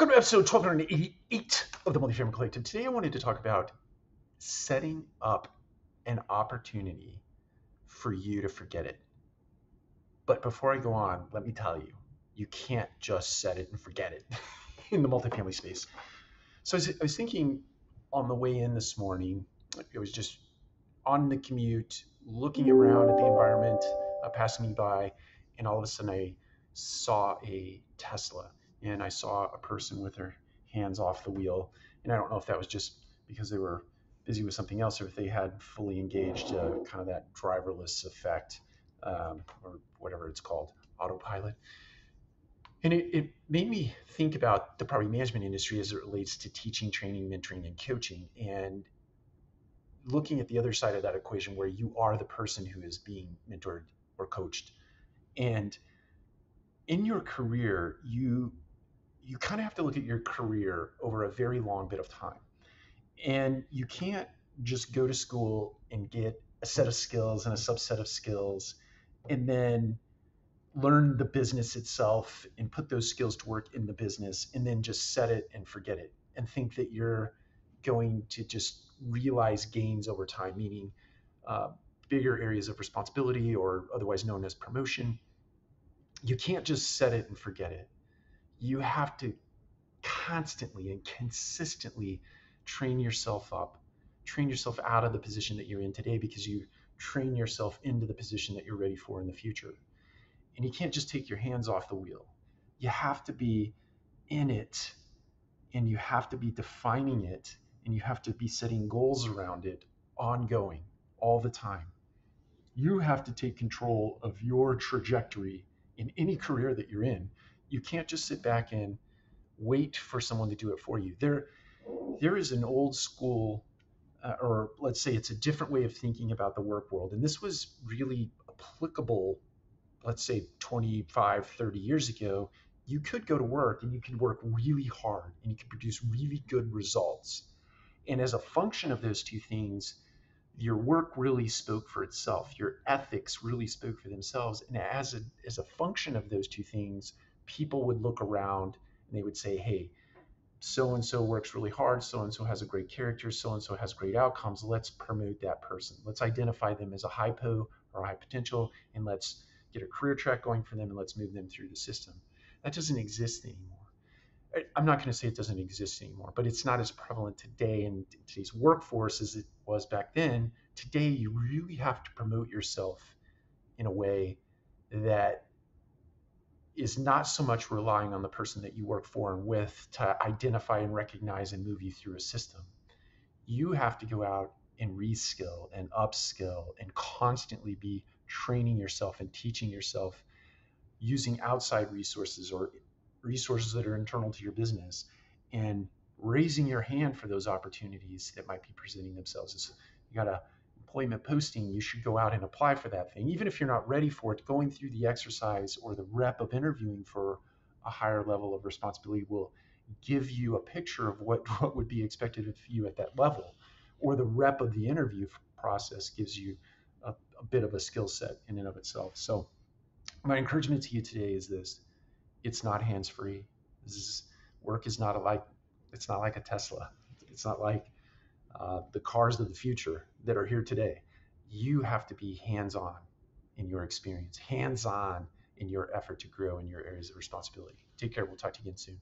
Welcome to episode 1288 of the Multifamily Collective. Today I wanted to talk about setting up an opportunity for you to forget it. But before I go on, let me tell you, you can't just set it and forget it in the multifamily space. So I was, thinking on the way in this morning, it was just on the commute, looking around at the environment uh, passing me by, and all of a sudden I saw a Tesla and I saw a person with their hands off the wheel. And I don't know if that was just because they were busy with something else or if they had fully engaged uh, kind of that driverless effect um, or whatever it's called, autopilot. And it, it made me think about the property management industry as it relates to teaching, training, mentoring, and coaching. And looking at the other side of that equation where you are the person who is being mentored or coached. And in your career, you you kind of have to look at your career over a very long bit of time. And you can't just go to school and get a set of skills and a subset of skills and then learn the business itself and put those skills to work in the business and then just set it and forget it and think that you're going to just realize gains over time, meaning uh, bigger areas of responsibility or otherwise known as promotion. You can't just set it and forget it you have to constantly and consistently train yourself up, train yourself out of the position that you're in today because you train yourself into the position that you're ready for in the future. And you can't just take your hands off the wheel. You have to be in it and you have to be defining it and you have to be setting goals around it ongoing all the time. You have to take control of your trajectory in any career that you're in you can't just sit back and wait for someone to do it for you. There, there is an old school, uh, or let's say it's a different way of thinking about the work world. And this was really applicable, let's say 25, 30 years ago. You could go to work and you could work really hard and you could produce really good results. And as a function of those two things, your work really spoke for itself. Your ethics really spoke for themselves. And as a, as a function of those two things, people would look around and they would say, hey, so and so works really hard, so and so has a great character, so and so has great outcomes. Let's promote that person. Let's identify them as a hypo or high potential, and let's get a career track going for them and let's move them through the system. That doesn't exist anymore. I'm not going to say it doesn't exist anymore, but it's not as prevalent today in today's workforce as it was back then. Today, you really have to promote yourself in a way that is not so much relying on the person that you work for and with to identify and recognize and move you through a system. You have to go out and reskill and upskill and constantly be training yourself and teaching yourself using outside resources or resources that are internal to your business and raising your hand for those opportunities that might be presenting themselves. you got to employment posting, you should go out and apply for that thing. Even if you're not ready for it, going through the exercise or the rep of interviewing for a higher level of responsibility will give you a picture of what, what would be expected of you at that level. Or the rep of the interview process gives you a, a bit of a skill set in and of itself. So, my encouragement to you today is this it's not hands free. This is work is not like it's not like a Tesla. It's not like uh, the cars of the future that are here today. You have to be hands on in your experience, hands on in your effort to grow in your areas of responsibility. Take care. We'll talk to you again soon.